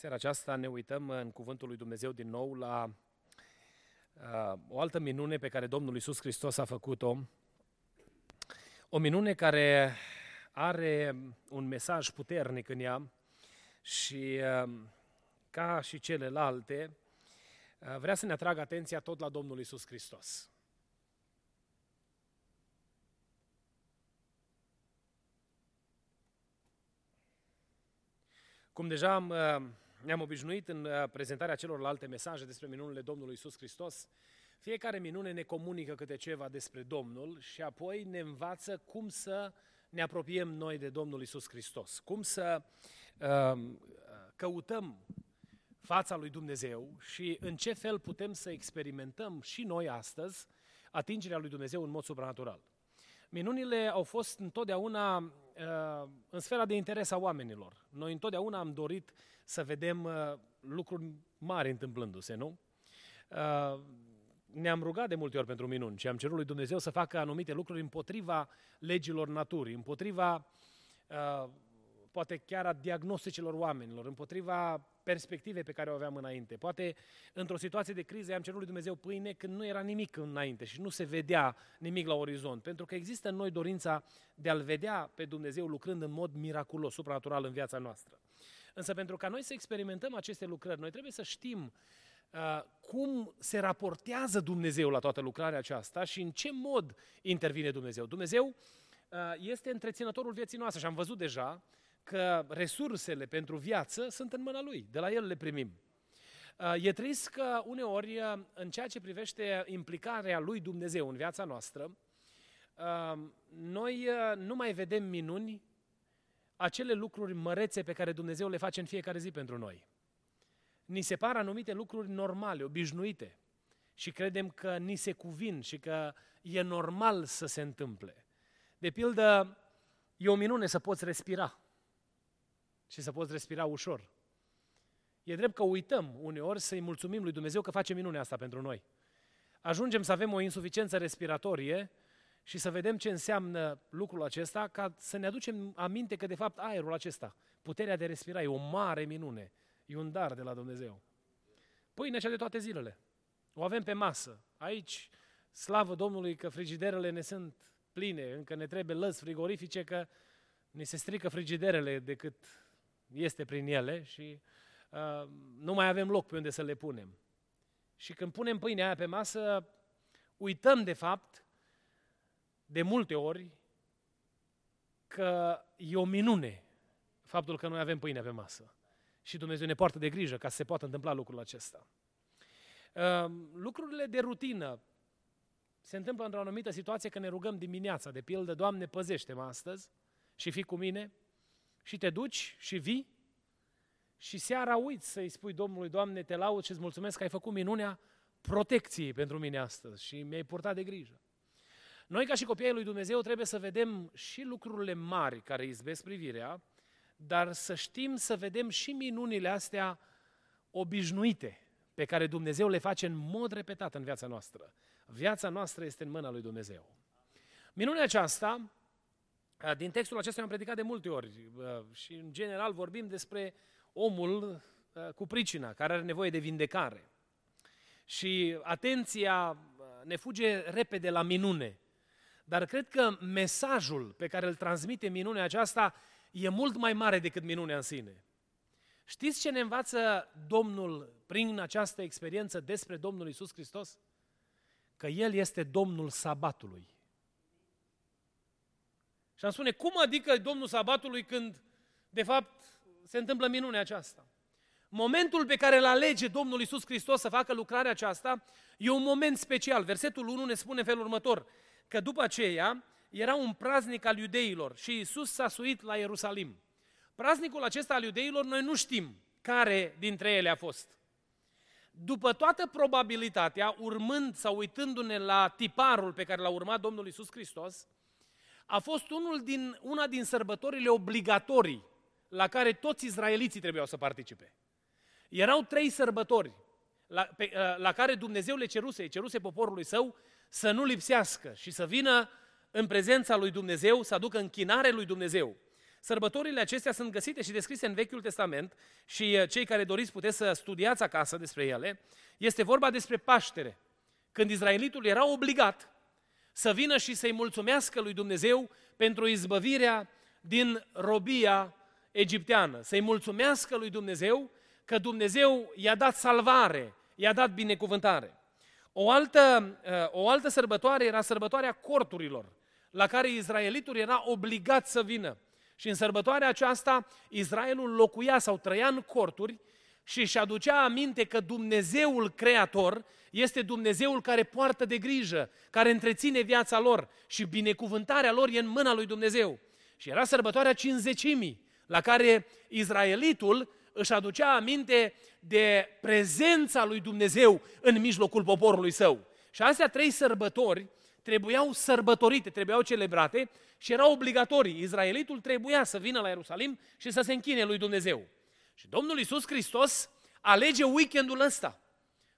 seara aceasta ne uităm în Cuvântul lui Dumnezeu din nou la uh, o altă minune pe care Domnul Isus Hristos a făcut-o. O minune care are un mesaj puternic în ea și uh, ca și celelalte, vrea să ne atragă atenția tot la Domnul Isus Hristos. Cum deja am, uh, ne-am obișnuit în uh, prezentarea celorlalte mesaje despre minunile Domnului Isus Hristos, fiecare minune ne comunică câte ceva despre Domnul și apoi ne învață cum să ne apropiem noi de Domnul Isus Hristos, cum să uh, căutăm fața lui Dumnezeu și în ce fel putem să experimentăm și noi astăzi atingerea lui Dumnezeu în mod supranatural. Minunile au fost întotdeauna uh, în sfera de interes a oamenilor. Noi întotdeauna am dorit să vedem uh, lucruri mari întâmplându-se, nu? Uh, ne-am rugat de multe ori pentru minuni și am cerut lui Dumnezeu să facă anumite lucruri împotriva legilor naturii, împotriva poate chiar a diagnosticilor oamenilor, împotriva perspectivei pe care o aveam înainte. Poate într-o situație de criză am cerut lui Dumnezeu pâine când nu era nimic înainte și nu se vedea nimic la orizont. Pentru că există în noi dorința de a-L vedea pe Dumnezeu lucrând în mod miraculos, supranatural în viața noastră. Însă pentru ca noi să experimentăm aceste lucrări, noi trebuie să știm uh, cum se raportează Dumnezeu la toată lucrarea aceasta și în ce mod intervine Dumnezeu. Dumnezeu uh, este întreținătorul vieții noastre și am văzut deja că resursele pentru viață sunt în mâna Lui, de la El le primim. Uh, e trist că uneori, uh, în ceea ce privește implicarea lui Dumnezeu în viața noastră, uh, noi nu mai vedem minuni, acele lucruri mărețe pe care Dumnezeu le face în fiecare zi pentru noi. Ni se par anumite lucruri normale, obișnuite și credem că ni se cuvin și că e normal să se întâmple. De pildă, e o minune să poți respira și să poți respira ușor. E drept că uităm uneori să-i mulțumim lui Dumnezeu că face minunea asta pentru noi. Ajungem să avem o insuficiență respiratorie și să vedem ce înseamnă lucrul acesta, ca să ne aducem aminte că de fapt aerul acesta, puterea de respira, e o mare minune, e un dar de la Dumnezeu. Pâinea cea de toate zilele. O avem pe masă. Aici, slavă Domnului că frigiderele ne sunt pline, încă ne trebuie lăzi frigorifice, că ni se strică frigiderele decât este prin ele și uh, nu mai avem loc pe unde să le punem. Și când punem pâinea aia pe masă, uităm de fapt, de multe ori, că e o minune faptul că noi avem pâine pe masă. Și Dumnezeu ne poartă de grijă ca să se poată întâmpla lucrul acesta. Uh, lucrurile de rutină se întâmplă într-o anumită situație că ne rugăm dimineața, de pildă, Doamne, păzește-mă astăzi și fii cu mine, și te duci și vii și seara uiți să-i spui Domnului, Doamne, te laud și îți mulțumesc că ai făcut minunea protecției pentru mine astăzi și mi-ai purtat de grijă. Noi, ca și copiii lui Dumnezeu, trebuie să vedem și lucrurile mari care izbesc privirea, dar să știm să vedem și minunile astea obișnuite, pe care Dumnezeu le face în mod repetat în viața noastră. Viața noastră este în mâna lui Dumnezeu. Minunea aceasta din textul acesta am predicat de multe ori și în general vorbim despre omul cu pricina, care are nevoie de vindecare. Și atenția ne fuge repede la minune. Dar cred că mesajul pe care îl transmite minunea aceasta e mult mai mare decât minunea în sine. Știți ce ne învață Domnul prin această experiență despre Domnul Isus Hristos? Că El este Domnul sabatului. Și am spune, cum adică Domnul sabatului când, de fapt, se întâmplă minunea aceasta? Momentul pe care îl alege Domnul Isus Hristos să facă lucrarea aceasta e un moment special. Versetul 1 ne spune în felul următor, că după aceea era un praznic al iudeilor și Isus s-a suit la Ierusalim. Praznicul acesta al iudeilor noi nu știm care dintre ele a fost. După toată probabilitatea, urmând sau uitându-ne la tiparul pe care l-a urmat Domnul Isus Hristos, a fost unul din, una din sărbătorile obligatorii la care toți izraeliții trebuiau să participe. Erau trei sărbători la, pe, ă, la care Dumnezeu le ceruse, ceruse poporului său să nu lipsească și să vină în prezența lui Dumnezeu, să aducă închinare lui Dumnezeu. Sărbătorile acestea sunt găsite și descrise în Vechiul Testament și ă, cei care doriți puteți să studiați acasă despre ele. Este vorba despre Paștere, când Izraelitul era obligat să vină și să-i mulțumească lui Dumnezeu pentru izbăvirea din robia egipteană, să-i mulțumească lui Dumnezeu că Dumnezeu i-a dat salvare, i-a dat binecuvântare. O altă, uh, o altă sărbătoare era sărbătoarea corturilor, la care Izraelitul era obligat să vină. Și în sărbătoarea aceasta, Israelul locuia sau trăia în corturi și își aducea aminte că Dumnezeul Creator este Dumnezeul care poartă de grijă, care întreține viața lor și binecuvântarea lor e în mâna lui Dumnezeu. Și era sărbătoarea cinzecimii, la care Izraelitul își aducea aminte de prezența lui Dumnezeu în mijlocul poporului său. Și astea trei sărbători trebuiau sărbătorite, trebuiau celebrate și erau obligatorii. Izraelitul trebuia să vină la Ierusalim și să se închine lui Dumnezeu. Și Domnul Iisus Hristos alege weekendul ăsta,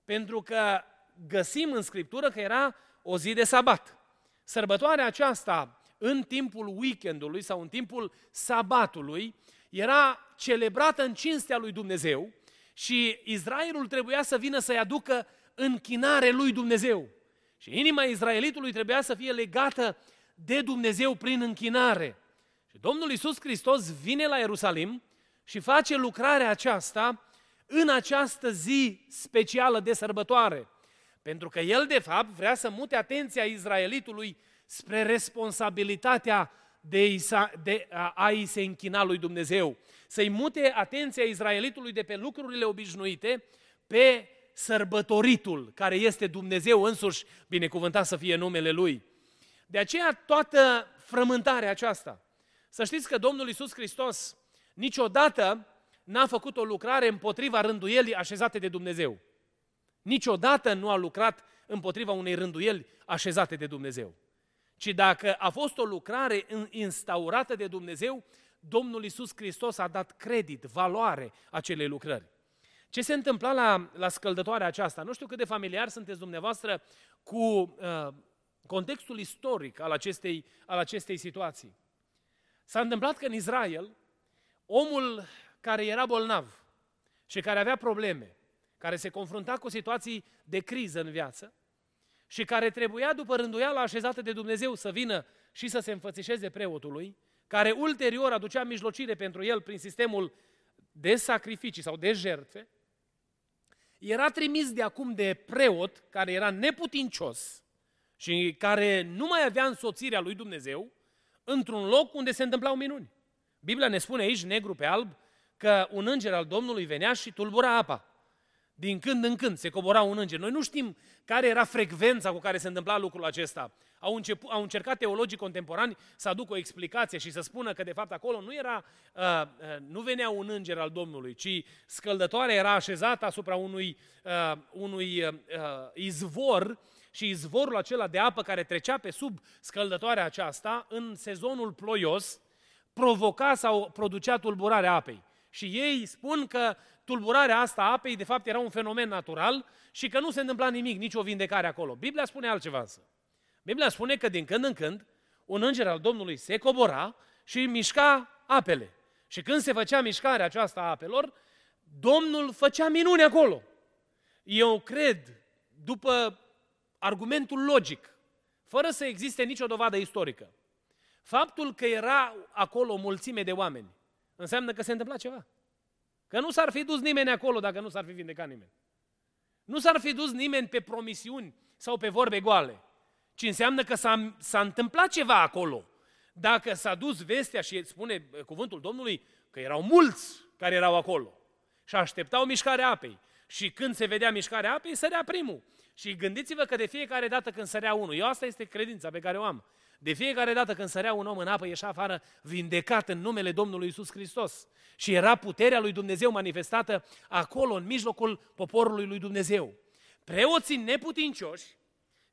pentru că găsim în Scriptură că era o zi de sabat. Sărbătoarea aceasta, în timpul weekendului sau în timpul sabatului, era celebrată în cinstea lui Dumnezeu și Israelul trebuia să vină să-i aducă închinare lui Dumnezeu. Și inima Israelitului trebuia să fie legată de Dumnezeu prin închinare. Și Domnul Iisus Hristos vine la Ierusalim și face lucrarea aceasta în această zi specială de sărbătoare. Pentru că el, de fapt, vrea să mute atenția Israelitului spre responsabilitatea de, de a, a se închina lui Dumnezeu. Să-i mute atenția Israelitului de pe lucrurile obișnuite pe sărbătoritul, care este Dumnezeu însuși, binecuvântat să fie numele Lui. De aceea toată frământarea aceasta. Să știți că Domnul Iisus Hristos niciodată n-a făcut o lucrare împotriva rânduielii așezate de Dumnezeu. Niciodată nu a lucrat împotriva unei rânduieli așezate de Dumnezeu. Ci dacă a fost o lucrare instaurată de Dumnezeu, Domnul Iisus Hristos a dat credit, valoare acelei lucrări. Ce se întâmpla la, la scăldătoarea aceasta? Nu știu cât de familiar sunteți dumneavoastră cu uh, contextul istoric al acestei, al acestei situații. S-a întâmplat că în Israel, omul care era bolnav și care avea probleme, care se confrunta cu situații de criză în viață și care trebuia după rânduiala așezată de Dumnezeu să vină și să se înfățișeze preotului, care ulterior aducea mijlocire pentru el prin sistemul de sacrificii sau de jertfe, era trimis de acum de preot care era neputincios și care nu mai avea însoțirea lui Dumnezeu într-un loc unde se întâmplau minuni. Biblia ne spune aici, negru pe alb, că un înger al Domnului venea și tulbura apa. Din când în când se cobora un înger. Noi nu știm care era frecvența cu care se întâmpla lucrul acesta. Au, început, au încercat teologii contemporani să aducă o explicație și să spună că de fapt acolo nu era, uh, uh, nu venea un înger al Domnului, ci scăldătoarea era așezată asupra unui, uh, unui uh, izvor și izvorul acela de apă care trecea pe sub scăldătoarea aceasta în sezonul ploios provoca sau producea tulburarea apei. Și ei spun că tulburarea asta a apei de fapt era un fenomen natural și că nu se întâmpla nimic, nicio vindecare acolo. Biblia spune altceva însă. Biblia spune că din când în când un înger al Domnului se cobora și mișca apele. Și când se făcea mișcarea aceasta a apelor, Domnul făcea minuni acolo. Eu cred, după argumentul logic, fără să existe nicio dovadă istorică, faptul că era acolo o mulțime de oameni înseamnă că se întâmpla ceva. Că nu s-ar fi dus nimeni acolo dacă nu s-ar fi vindecat nimeni. Nu s-ar fi dus nimeni pe promisiuni sau pe vorbe goale, ci înseamnă că s-a, s-a întâmplat ceva acolo. Dacă s-a dus vestea și spune cuvântul Domnului că erau mulți care erau acolo și așteptau mișcarea apei. Și când se vedea mișcarea apei, sărea primul. Și gândiți-vă că de fiecare dată când sărea unul, eu asta este credința pe care o am, de fiecare dată când sărea un om în apă, ieșea afară vindecat în numele Domnului Isus Hristos. Și era puterea lui Dumnezeu manifestată acolo, în mijlocul poporului lui Dumnezeu. Preoții neputincioși,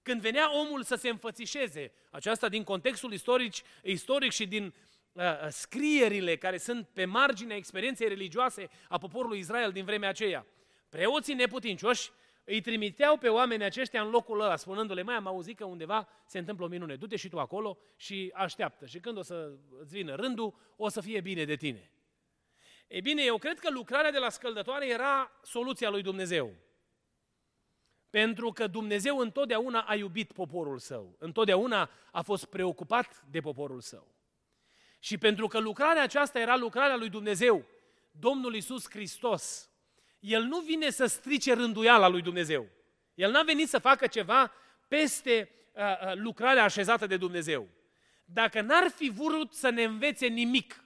când venea omul să se înfățișeze, aceasta din contextul istoric, istoric și din uh, uh, scrierile care sunt pe marginea experienței religioase a poporului Israel din vremea aceea, preoții neputincioși îi trimiteau pe oamenii aceștia în locul ăla, spunându-le, mai am auzit că undeva se întâmplă o minune, du-te și tu acolo și așteaptă. Și când o să îți vină rândul, o să fie bine de tine. Ei bine, eu cred că lucrarea de la scăldătoare era soluția lui Dumnezeu. Pentru că Dumnezeu întotdeauna a iubit poporul său, întotdeauna a fost preocupat de poporul său. Și pentru că lucrarea aceasta era lucrarea lui Dumnezeu, Domnul Isus Hristos, El nu vine să strice rânduiala lui Dumnezeu. El n-a venit să facă ceva peste uh, uh, lucrarea așezată de Dumnezeu. Dacă n-ar fi vrut să ne învețe nimic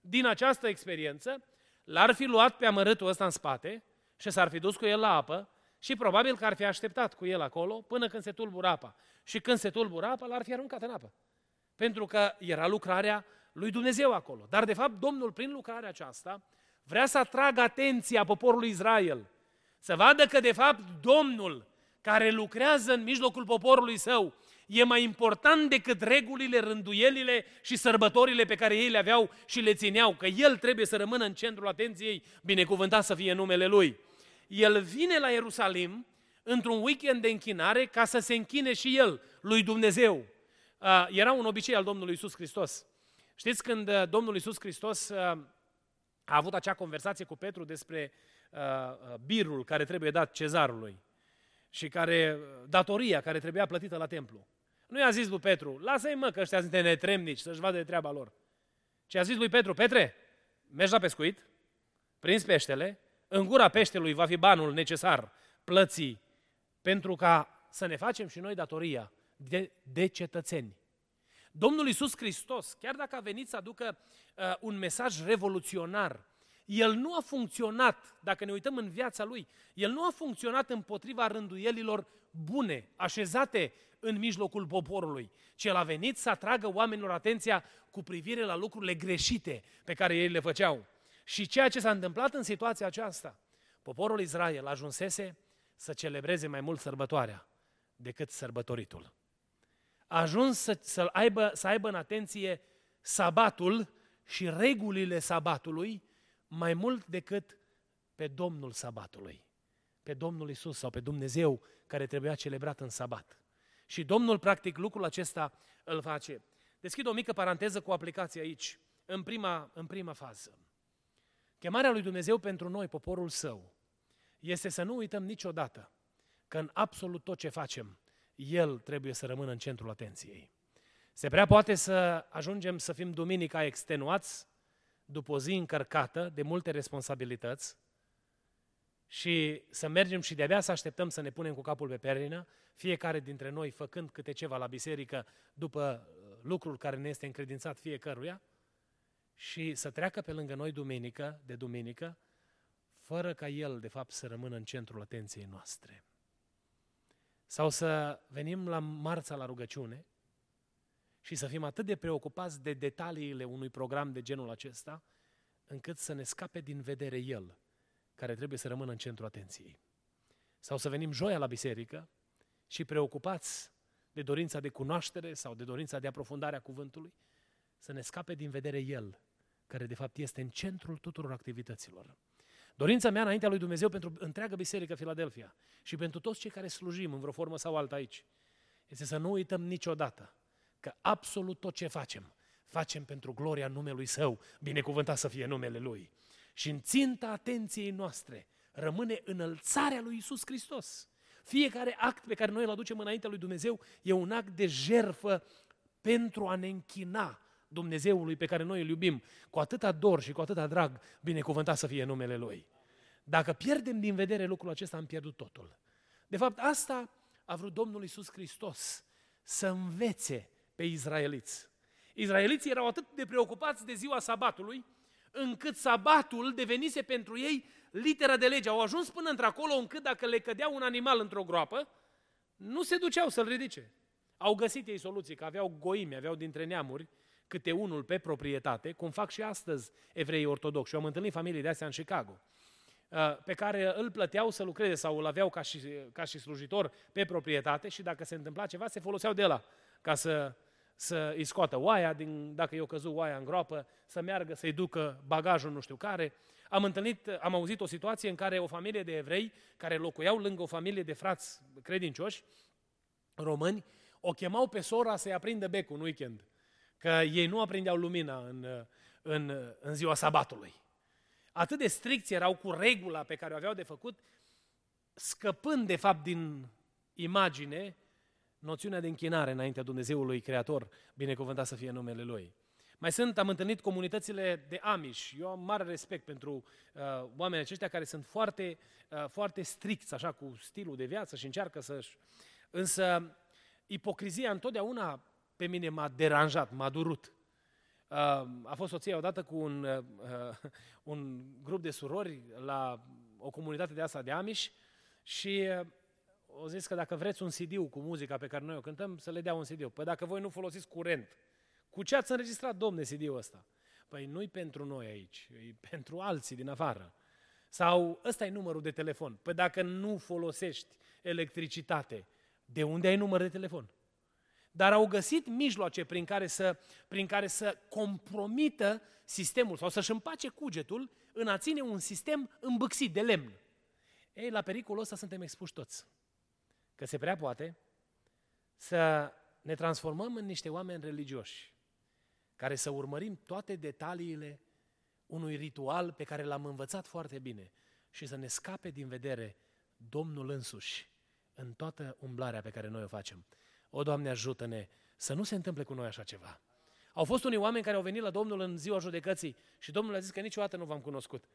din această experiență, l-ar fi luat pe amărâtul ăsta în spate și s-ar fi dus cu el la apă și probabil că ar fi așteptat cu el acolo până când se tulbură apa. Și când se tulbură apa, l-ar fi aruncat în apă. Pentru că era lucrarea lui Dumnezeu acolo. Dar de fapt Domnul prin lucrarea aceasta vrea să atragă atenția poporului Israel. Să vadă că de fapt Domnul care lucrează în mijlocul poporului său e mai important decât regulile, rânduielile și sărbătorile pe care ei le aveau și le țineau, că El trebuie să rămână în centrul atenției, binecuvântat să fie numele Lui. El vine la Ierusalim într-un weekend de închinare ca să se închine și El lui Dumnezeu. Era un obicei al Domnului Isus Hristos. Știți când uh, Domnul Isus Hristos uh, a avut acea conversație cu Petru despre uh, birul care trebuie dat cezarului și care, datoria care trebuia plătită la templu. Nu i-a zis lui Petru, lasă-i mă că ăștia sunt netremnici să-și vadă de treaba lor. Ce a zis lui Petru, Petre, mergi la pescuit, prins peștele, în gura peștelui va fi banul necesar plății pentru ca să ne facem și noi datoria de, de cetățeni. Domnul Iisus Hristos, chiar dacă a venit să aducă uh, un mesaj revoluționar, el nu a funcționat, dacă ne uităm în viața lui, el nu a funcționat împotriva rânduielilor bune, așezate în mijlocul poporului, ci el a venit să atragă oamenilor atenția cu privire la lucrurile greșite pe care ei le făceau. Și ceea ce s-a întâmplat în situația aceasta, poporul Israel ajunsese să celebreze mai mult sărbătoarea decât sărbătoritul. A ajuns să, să, aibă, să aibă în atenție sabatul și regulile sabatului mai mult decât pe Domnul sabatului, pe Domnul Isus sau pe Dumnezeu care trebuia celebrat în sabat. Și Domnul, practic, lucrul acesta îl face. Deschid o mică paranteză cu aplicație aici, în prima, în prima fază. Chemarea lui Dumnezeu pentru noi, poporul său, este să nu uităm niciodată că în absolut tot ce facem, El trebuie să rămână în centrul atenției. Se prea poate să ajungem să fim duminica extenuați după o zi încărcată de multe responsabilități și să mergem și de-abia să așteptăm să ne punem cu capul pe perină, fiecare dintre noi făcând câte ceva la biserică după uh, lucrul care ne este încredințat fiecăruia, și să treacă pe lângă noi duminică, de duminică, fără ca El, de fapt, să rămână în centrul atenției noastre. Sau să venim la marța la rugăciune și să fim atât de preocupați de detaliile unui program de genul acesta, încât să ne scape din vedere El, care trebuie să rămână în centrul atenției. Sau să venim joia la biserică și preocupați de dorința de cunoaștere sau de dorința de aprofundare a cuvântului, să ne scape din vedere El, care de fapt este în centrul tuturor activităților. Dorința mea înaintea lui Dumnezeu pentru întreaga biserică Filadelfia și pentru toți cei care slujim în vreo formă sau alta aici, este să nu uităm niciodată că absolut tot ce facem, facem pentru gloria numelui Său, binecuvântat să fie numele Lui. Și în ținta atenției noastre rămâne înălțarea lui Isus Hristos. Fiecare act pe care noi îl aducem înaintea lui Dumnezeu e un act de jerfă pentru a ne închina Dumnezeului pe care noi îl iubim, cu atâta dor și cu atâta drag, binecuvântat să fie numele Lui. Dacă pierdem din vedere lucrul acesta, am pierdut totul. De fapt, asta a vrut Domnul Isus Hristos, să învețe pe izraeliți. Izraeliții erau atât de preocupați de ziua sabatului, încât sabatul devenise pentru ei litera de lege. Au ajuns până într-acolo încât dacă le cădea un animal într-o groapă, nu se duceau să-l ridice. Au găsit ei soluții, că aveau goimi, aveau dintre neamuri, câte unul pe proprietate, cum fac și astăzi evreii ortodoxi. Eu am întâlnit familii de astea în Chicago, uh, pe care îl plăteau să lucreze sau îl aveau ca și, ca și slujitor pe proprietate și dacă se întâmpla ceva, se foloseau de la ca să, să îi scoată oaia, din, dacă i-o căzut oaia în groapă, să meargă să-i ducă bagajul nu știu care. Am întâlnit, am auzit o situație în care o familie de evrei, care locuiau lângă o familie de frați credincioși, români, o chemau pe sora să-i aprindă becul în weekend, că ei nu aprindeau lumina în, în, în ziua sabatului. Atât de stricți erau cu regula pe care o aveau de făcut, scăpând de fapt din imagine noțiunea de închinare înaintea Dumnezeului Creator, binecuvântat să fie numele Lui. Mai sunt, am întâlnit comunitățile de Amish. Eu am mare respect pentru uh, oamenii aceștia care sunt foarte, uh, foarte stricți, așa, cu stilul de viață și încearcă să-și... Însă, ipocrizia întotdeauna pe mine m-a deranjat, m-a durut. Uh, a fost soția odată cu un, uh, un grup de surori la o comunitate de asta de Amish și uh, o zis că dacă vreți un CD cu muzica pe care noi o cântăm, să le dea un CD. Păi dacă voi nu folosiți curent, cu ce ați înregistrat, domne, CD-ul ăsta? Păi nu-i pentru noi aici, e pentru alții din afară. Sau ăsta e numărul de telefon. Păi dacă nu folosești electricitate, de unde ai număr de telefon? Dar au găsit mijloace prin care să, prin care să compromită sistemul sau să-și împace cugetul în a ține un sistem îmbâxit de lemn. Ei, la pericolul ăsta suntem expuși toți. Că se prea poate să ne transformăm în niște oameni religioși, care să urmărim toate detaliile unui ritual pe care l-am învățat foarte bine și să ne scape din vedere Domnul însuși în toată umblarea pe care noi o facem. O, Doamne, ajută-ne să nu se întâmple cu noi așa ceva. Au fost unii oameni care au venit la Domnul în ziua judecății și Domnul a zis că niciodată nu v-am cunoscut.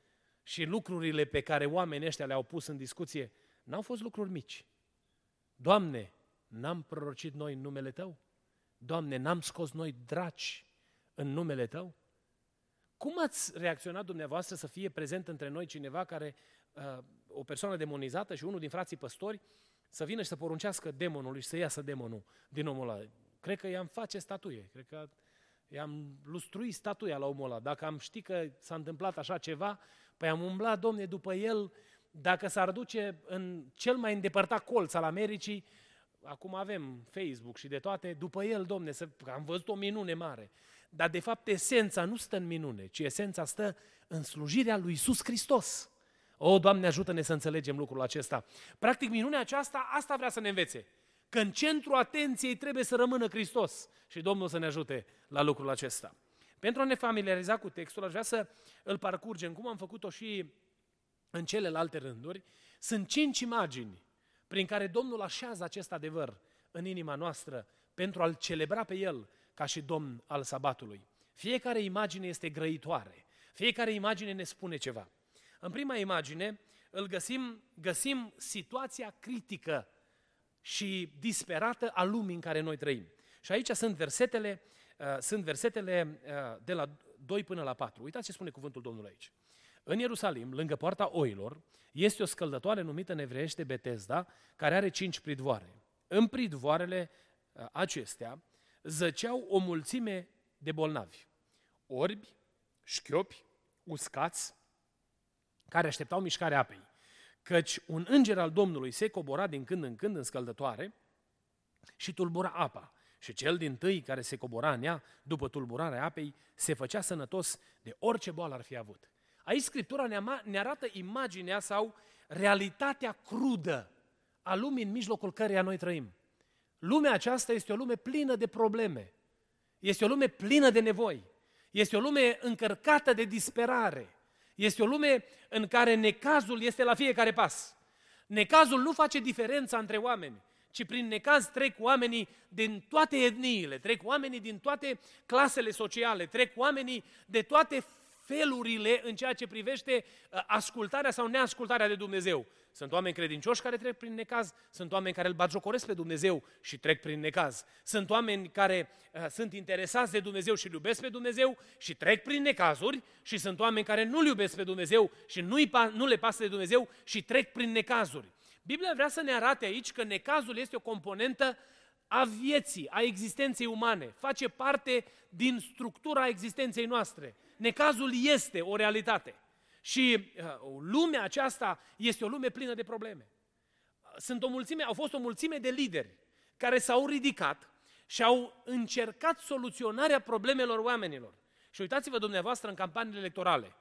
Și lucrurile pe care oamenii ăștia le-au pus în discuție n-au fost lucruri mici. Doamne, n-am prorocit noi în numele Tău? Doamne, n-am scos noi draci în numele Tău? Cum ați reacționat dumneavoastră să fie prezent între noi cineva care, uh, o persoană demonizată și unul din frații păstori, să vină și să poruncească demonului și să iasă demonul din omul ăla? Cred că i-am face statuie, cred că i-am lustrui statuia la omul ăla. Dacă am ști că s-a întâmplat așa ceva, păi am umblat, domne, după el, dacă s-ar duce în cel mai îndepărtat colț al Americii, acum avem Facebook și de toate, după el, domne, să, am văzut o minune mare. Dar de fapt esența nu stă în minune, ci esența stă în slujirea lui Isus Hristos. O, Doamne, ajută-ne să înțelegem lucrul acesta. Practic, minunea aceasta, asta vrea să ne învețe. Că în centru atenției trebuie să rămână Hristos. Și Domnul să ne ajute la lucrul acesta. Pentru a ne familiariza cu textul, aș vrea să îl parcurgem, cum am făcut-o și în celelalte rânduri, sunt cinci imagini prin care Domnul așează acest adevăr în inima noastră pentru a-L celebra pe El ca și Domn al sabatului. Fiecare imagine este grăitoare, fiecare imagine ne spune ceva. În prima imagine îl găsim, găsim situația critică și disperată a lumii în care noi trăim. Și aici sunt versetele, uh, sunt versetele uh, de la 2 până la 4. Uitați ce spune cuvântul Domnului aici. În Ierusalim, lângă poarta oilor, este o scăldătoare numită în evreiește Betesda, care are cinci pridvoare. În pridvoarele uh, acestea zăceau o mulțime de bolnavi, orbi, șchiopi, uscați, care așteptau mișcarea apei. Căci un înger al Domnului se cobora din când în când în scăldătoare și tulbura apa. Și cel din tâi care se cobora în ea, după tulburarea apei, se făcea sănătos de orice boală ar fi avut. Aici Scriptura ne arată imaginea sau realitatea crudă a lumii în mijlocul căreia noi trăim. Lumea aceasta este o lume plină de probleme. Este o lume plină de nevoi. Este o lume încărcată de disperare. Este o lume în care necazul este la fiecare pas. Necazul nu face diferența între oameni, ci prin necaz trec oamenii din toate etniile, trec oamenii din toate clasele sociale, trec oamenii de toate felurile în ceea ce privește uh, ascultarea sau neascultarea de Dumnezeu. Sunt oameni credincioși care trec prin necaz, sunt oameni care îl batjocoresc pe Dumnezeu și trec prin necaz. Sunt oameni care uh, sunt interesați de Dumnezeu și îl iubesc pe Dumnezeu și trec prin necazuri și sunt oameni care nu-L iubesc pe Dumnezeu și nu, nu le pasă de Dumnezeu și trec prin necazuri. Biblia vrea să ne arate aici că necazul este o componentă a vieții, a existenței umane, face parte din structura existenței noastre. Necazul este o realitate. Și uh, lumea aceasta este o lume plină de probleme. Sunt o mulțime, au fost o mulțime de lideri care s-au ridicat și au încercat soluționarea problemelor oamenilor. Și uitați-vă dumneavoastră în campaniile electorale,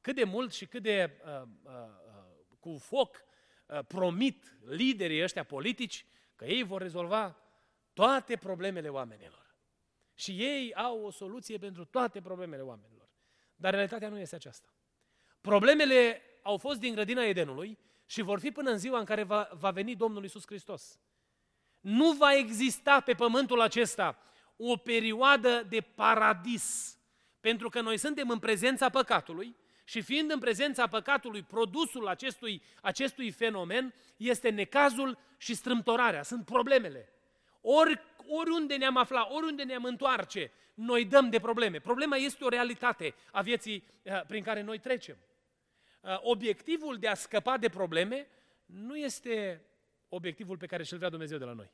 cât de mult și cât de uh, uh, uh, cu foc uh, promit liderii ăștia politici că ei vor rezolva toate problemele oamenilor. Și ei au o soluție pentru toate problemele oamenilor. Dar realitatea nu este aceasta. Problemele au fost din grădina Edenului și vor fi până în ziua în care va, va veni Domnul Isus Hristos. Nu va exista pe pământul acesta o perioadă de paradis, pentru că noi suntem în prezența păcatului și fiind în prezența păcatului, produsul acestui, acestui fenomen este necazul și strâmtorarea, sunt problemele. Ori, oriunde ne-am aflat, oriunde ne-am întoarce, noi dăm de probleme. Problema este o realitate a vieții eh, prin care noi trecem. Uh, obiectivul de a scăpa de probleme nu este obiectivul pe care și-l vrea Dumnezeu de la noi.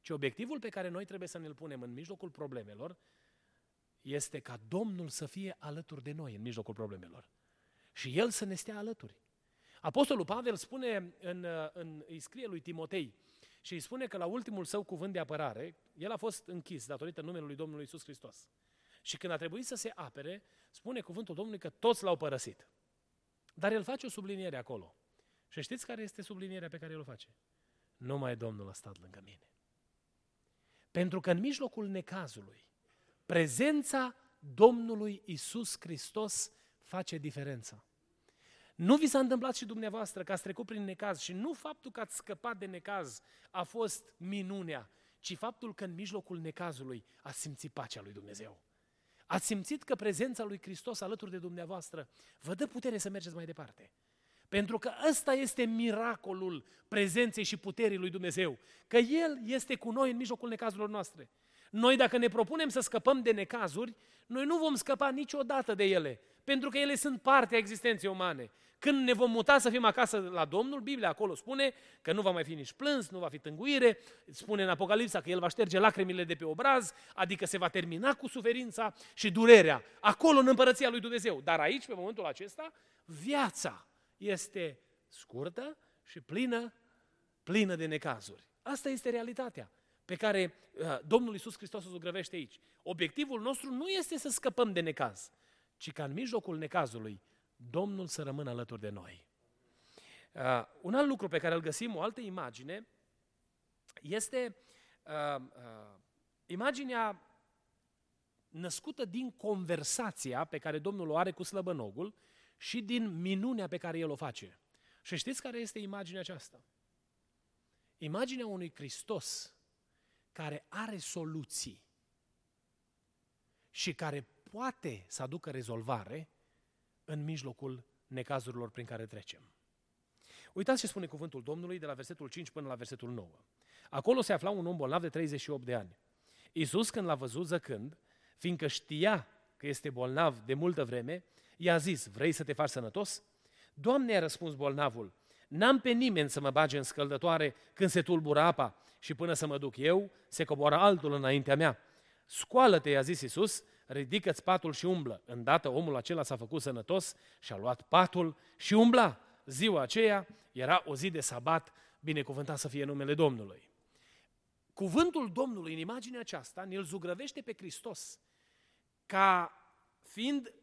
Ci obiectivul pe care noi trebuie să ne-l punem în mijlocul problemelor este ca Domnul să fie alături de noi în mijlocul problemelor. Și El să ne stea alături. Apostolul Pavel spune, în, uh, în, îi scrie lui Timotei și îi spune că la ultimul său cuvânt de apărare, el a fost închis datorită numelui Domnului Isus Hristos. Și când a trebuit să se apere, spune cuvântul Domnului că toți l-au părăsit. Dar el face o subliniere acolo. Și știți care este sublinierea pe care el o face? Numai Domnul a stat lângă mine. Pentru că în mijlocul necazului, prezența Domnului Isus Hristos face diferența. Nu vi s-a întâmplat și dumneavoastră că ați trecut prin necaz și nu faptul că ați scăpat de necaz a fost minunea, ci faptul că în mijlocul necazului ați simțit pacea lui Dumnezeu. Ați simțit că prezența lui Hristos alături de dumneavoastră vă dă putere să mergeți mai departe. Pentru că ăsta este miracolul prezenței și puterii lui Dumnezeu. Că El este cu noi în mijlocul necazurilor noastre. Noi dacă ne propunem să scăpăm de necazuri, noi nu vom scăpa niciodată de ele, pentru că ele sunt parte a existenței umane. Când ne vom muta să fim acasă la Domnul, Biblia acolo spune că nu va mai fi nici plâns, nu va fi tânguire, spune în Apocalipsa că El va șterge lacrimile de pe obraz, adică se va termina cu suferința și durerea, acolo în împărăția lui Dumnezeu. Dar aici, pe momentul acesta, viața este scurtă și plină, plină de necazuri. Asta este realitatea pe care uh, Domnul Iisus Hristos o zugrăvește aici. Obiectivul nostru nu este să scăpăm de necaz, ci ca în mijlocul necazului Domnul să rămână alături de noi. Uh, un alt lucru pe care îl găsim, o altă imagine, este uh, uh, imaginea născută din conversația pe care Domnul o are cu slăbănogul și din minunea pe care el o face. Și știți care este imaginea aceasta? Imaginea unui Hristos care are soluții și care poate să aducă rezolvare în mijlocul necazurilor prin care trecem. Uitați ce spune cuvântul Domnului de la versetul 5 până la versetul 9. Acolo se afla un om bolnav de 38 de ani. Iisus, când l-a văzut zăcând, fiindcă știa că este bolnav de multă vreme, i-a zis, vrei să te faci sănătos? Doamne, a răspuns bolnavul, n-am pe nimeni să mă bage în scăldătoare când se tulbură apa și până să mă duc eu, se coboară altul înaintea mea. Scoală-te, i-a zis Iisus, ridică-ți patul și umblă. Îndată omul acela s-a făcut sănătos și a luat patul și umbla. Ziua aceea era o zi de sabat, binecuvântat să fie numele Domnului. Cuvântul Domnului în imaginea aceasta ne-l zugrăvește pe Hristos ca fiind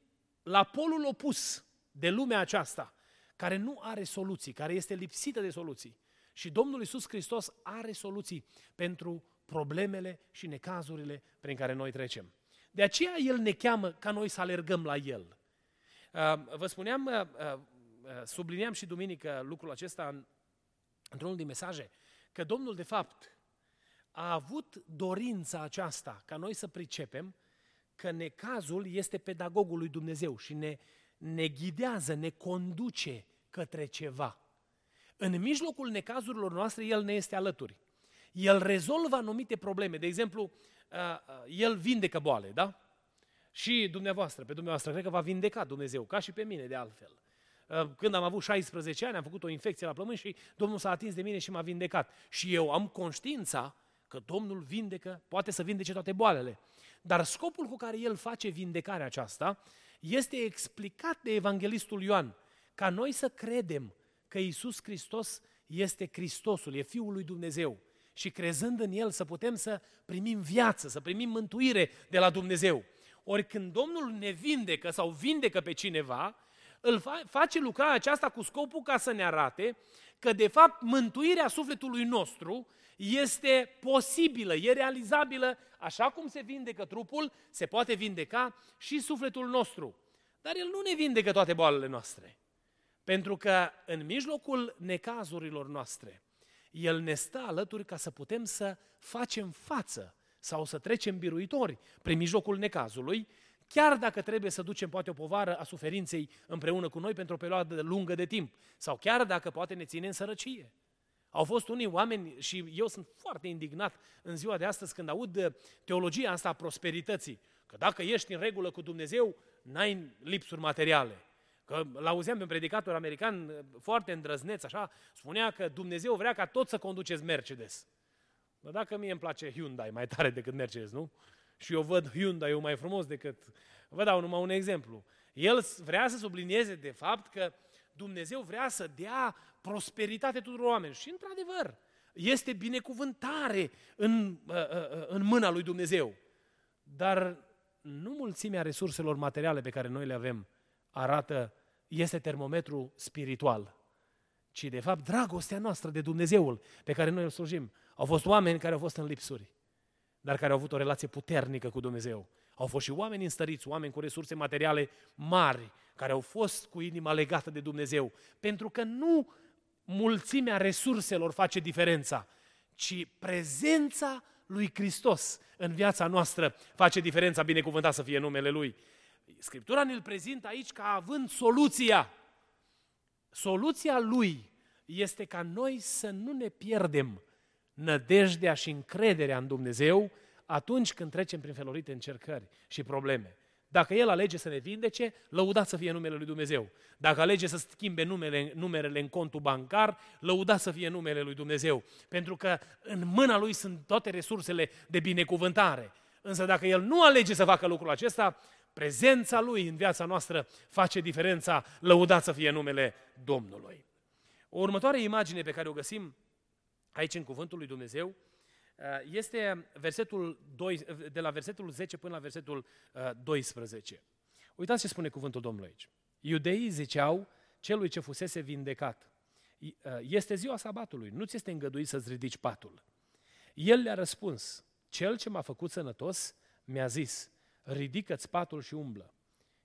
la polul opus de lumea aceasta, care nu are soluții, care este lipsită de soluții. Și Domnul Iisus Hristos are soluții pentru problemele și necazurile prin care noi trecem. De aceea El ne cheamă ca noi să alergăm la El. Uh, vă spuneam, uh, uh, subliniam și duminică lucrul acesta în, într-unul din mesaje, că Domnul, de fapt, a avut dorința aceasta ca noi să pricepem că necazul este pedagogul lui Dumnezeu și ne, ne ghidează, ne conduce către ceva. În mijlocul necazurilor noastre, El ne este alături. El rezolvă anumite probleme. De exemplu, uh, uh, El vindecă boale, da? Și dumneavoastră, pe dumneavoastră, cred că va vindeca Dumnezeu, ca și pe mine de altfel. Uh, când am avut 16 ani, am făcut o infecție la plămâni și Domnul s-a atins de mine și m-a vindecat. Și eu am conștiința că Domnul vindecă, poate să vindece toate boalele. Dar scopul cu care El face vindecarea aceasta este explicat de Evanghelistul Ioan, ca noi să credem că Isus Hristos este Hristosul, e Fiul lui Dumnezeu. Și crezând în El să putem să primim viață, să primim mântuire de la Dumnezeu. Ori când Domnul ne vindecă sau vindecă pe cineva, îl face lucrarea aceasta cu scopul ca să ne arate că de fapt mântuirea sufletului nostru este posibilă, e realizabilă, așa cum se vindecă trupul, se poate vindeca și sufletul nostru. Dar El nu ne vindecă toate boalele noastre. Pentru că în mijlocul necazurilor noastre, El ne stă alături ca să putem să facem față sau să trecem biruitori prin mijlocul necazului, chiar dacă trebuie să ducem poate o povară a suferinței împreună cu noi pentru o perioadă lungă de timp, sau chiar dacă poate ne ține în sărăcie. Au fost unii oameni, și eu sunt foarte indignat în ziua de astăzi când aud teologia asta a prosperității, că dacă ești în regulă cu Dumnezeu, n-ai lipsuri materiale. Că l-auzeam pe un predicator american foarte îndrăzneț, așa, spunea că Dumnezeu vrea ca tot să conduceți Mercedes. Dar dacă mie îmi place Hyundai mai tare decât Mercedes, nu? Și eu văd Hyundai-ul mai frumos decât... Vă dau numai un exemplu. El vrea să sublinieze de fapt că Dumnezeu vrea să dea prosperitate tuturor oamenilor. Și într-adevăr, este binecuvântare în, uh, uh, uh, în mâna lui Dumnezeu. Dar nu mulțimea resurselor materiale pe care noi le avem arată, este termometru spiritual, ci de fapt dragostea noastră de Dumnezeul pe care noi îl slujim. Au fost oameni care au fost în lipsuri, dar care au avut o relație puternică cu Dumnezeu. Au fost și oameni înstăriți, oameni cu resurse materiale mari, care au fost cu inima legată de Dumnezeu. Pentru că nu mulțimea resurselor face diferența, ci prezența lui Hristos în viața noastră face diferența, binecuvântat să fie numele Lui. Scriptura ne-l prezintă aici ca având soluția. Soluția Lui este ca noi să nu ne pierdem nădejdea și încrederea în Dumnezeu atunci când trecem prin felurite încercări și probleme. Dacă El alege să ne vindece, lăudat să fie numele Lui Dumnezeu. Dacă alege să schimbe numele, numerele în contul bancar, lăudat să fie numele Lui Dumnezeu. Pentru că în mâna Lui sunt toate resursele de binecuvântare. Însă dacă El nu alege să facă lucrul acesta, prezența Lui în viața noastră face diferența, lăudat să fie numele Domnului. O următoare imagine pe care o găsim aici în Cuvântul lui Dumnezeu Uh, este versetul 2, de la versetul 10 până la versetul 12. Uh, Uitați ce spune cuvântul Domnului aici. Iudeii ziceau celui ce fusese vindecat. Uh, este ziua sabatului, nu ți este îngăduit să-ți ridici patul. El le-a răspuns, cel ce m-a făcut sănătos mi-a zis, ridică-ți patul și umblă.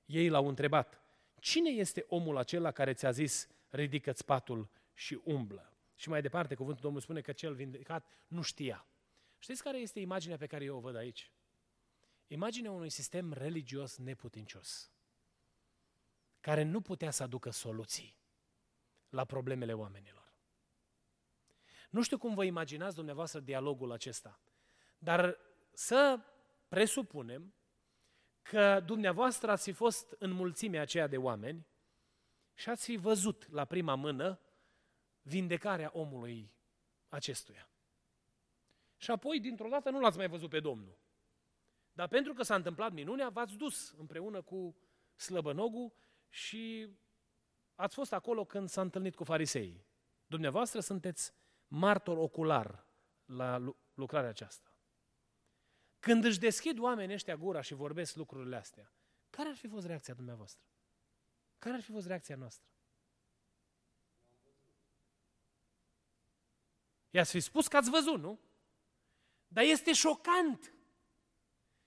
Ei l-au întrebat, cine este omul acela care ți-a zis, ridică-ți patul și umblă? Și mai departe, cuvântul Domnului spune că cel vindecat nu știa. Știți care este imaginea pe care eu o văd aici? Imaginea unui sistem religios neputincios, care nu putea să aducă soluții la problemele oamenilor. Nu știu cum vă imaginați dumneavoastră dialogul acesta, dar să presupunem că dumneavoastră ați fi fost în mulțimea aceea de oameni și ați fi văzut la prima mână vindecarea omului acestuia. Și apoi, dintr-o dată, nu l-ați mai văzut pe Domnul. Dar pentru că s-a întâmplat minunea, v-ați dus împreună cu slăbănogul și ați fost acolo când s-a întâlnit cu fariseii. Dumneavoastră sunteți martor ocular la lucrarea aceasta. Când își deschid oamenii ăștia gura și vorbesc lucrurile astea, care ar fi fost reacția dumneavoastră? Care ar fi fost reacția noastră? I-ați fi spus că ați văzut, nu? Dar este șocant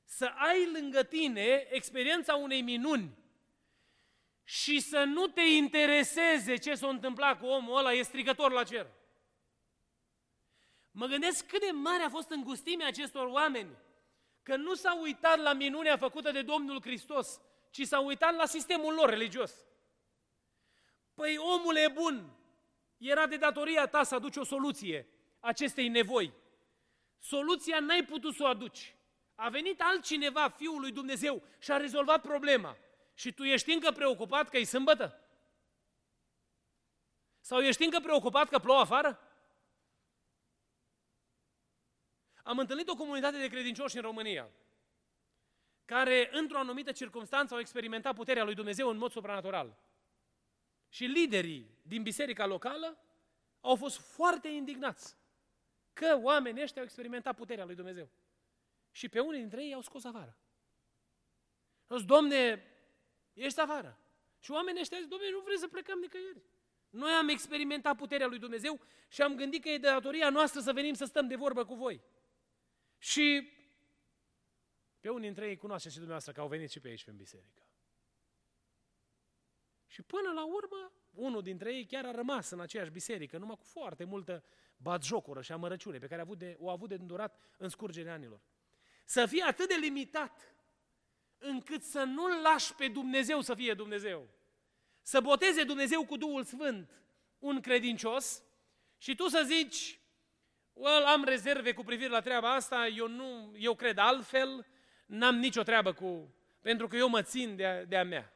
să ai lângă tine experiența unei minuni și să nu te intereseze ce s-a întâmplat cu omul ăla, e strigător la cer. Mă gândesc cât de mare a fost îngustimea acestor oameni, că nu s-au uitat la minunea făcută de Domnul Hristos, ci s-au uitat la sistemul lor religios. Păi omul e bun, era de datoria ta să aduci o soluție acestei nevoi. Soluția n-ai putut să o aduci. A venit altcineva, Fiul lui Dumnezeu, și a rezolvat problema. Și tu ești încă preocupat că e sâmbătă? Sau ești încă preocupat că plouă afară? Am întâlnit o comunitate de credincioși în România, care, într-o anumită circunstanță, au experimentat puterea lui Dumnezeu în mod supranatural. Și liderii din biserica locală au fost foarte indignați că oamenii ăștia au experimentat puterea lui Dumnezeu. Și pe unii dintre ei au scos afară. Au zis, Domne, ești afară. Și oamenii ăștia zic, Domne, nu vreți să plecăm nicăieri. Noi am experimentat puterea lui Dumnezeu și am gândit că e de datoria noastră să venim să stăm de vorbă cu voi. Și pe unii dintre ei cunoaște și dumneavoastră că au venit și pe aici, pe biserică. Și până la urmă, unul dintre ei chiar a rămas în aceeași biserică, numai cu foarte multă batjocură și amărăciune pe care a avut de, o a avut de îndurat în scurgerea anilor. Să fie atât de limitat încât să nu-L lași pe Dumnezeu să fie Dumnezeu. Să boteze Dumnezeu cu Duhul Sfânt un credincios și tu să zici, well, am rezerve cu privire la treaba asta, eu, nu, eu cred altfel, n-am nicio treabă cu... pentru că eu mă țin de de-a mea.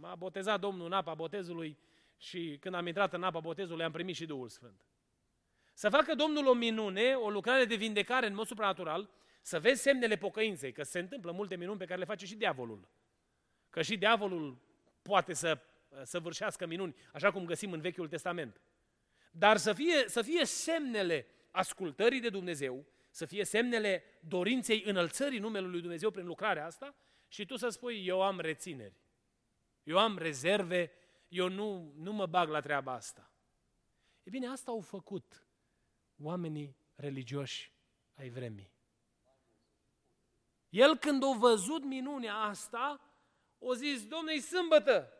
M-a botezat Domnul în apa botezului și când am intrat în apa botezului am primit și Duhul Sfânt. Să facă Domnul o minune, o lucrare de vindecare în mod supranatural, să vezi semnele pocăinței, că se întâmplă multe minuni pe care le face și diavolul. Că și diavolul poate să, să vârșească minuni, așa cum găsim în Vechiul Testament. Dar să fie, să fie semnele ascultării de Dumnezeu, să fie semnele dorinței înălțării numelui lui Dumnezeu prin lucrarea asta și tu să spui, eu am rețineri, eu am rezerve, eu nu, nu mă bag la treaba asta. E bine, asta au făcut oamenii religioși ai vremii. El când a văzut minunea asta, o zis, domne, e sâmbătă.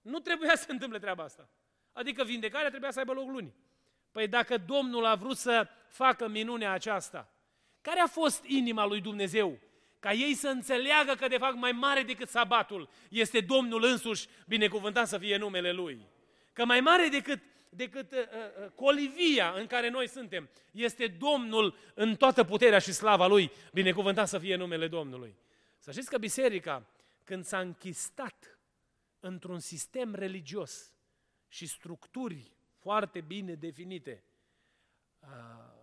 Nu trebuia să se întâmple treaba asta. Adică vindecarea trebuia să aibă loc luni. Păi dacă Domnul a vrut să facă minunea aceasta, care a fost inima lui Dumnezeu? Ca ei să înțeleagă că de fapt mai mare decât sabatul este Domnul însuși, binecuvântat să fie numele Lui. Că mai mare decât decât uh, uh, uh, colivia în care noi suntem. Este Domnul în toată puterea și slava Lui. Binecuvântat să fie numele Domnului. Să știți că biserica, când s-a închistat într-un sistem religios și structuri foarte bine definite, uh,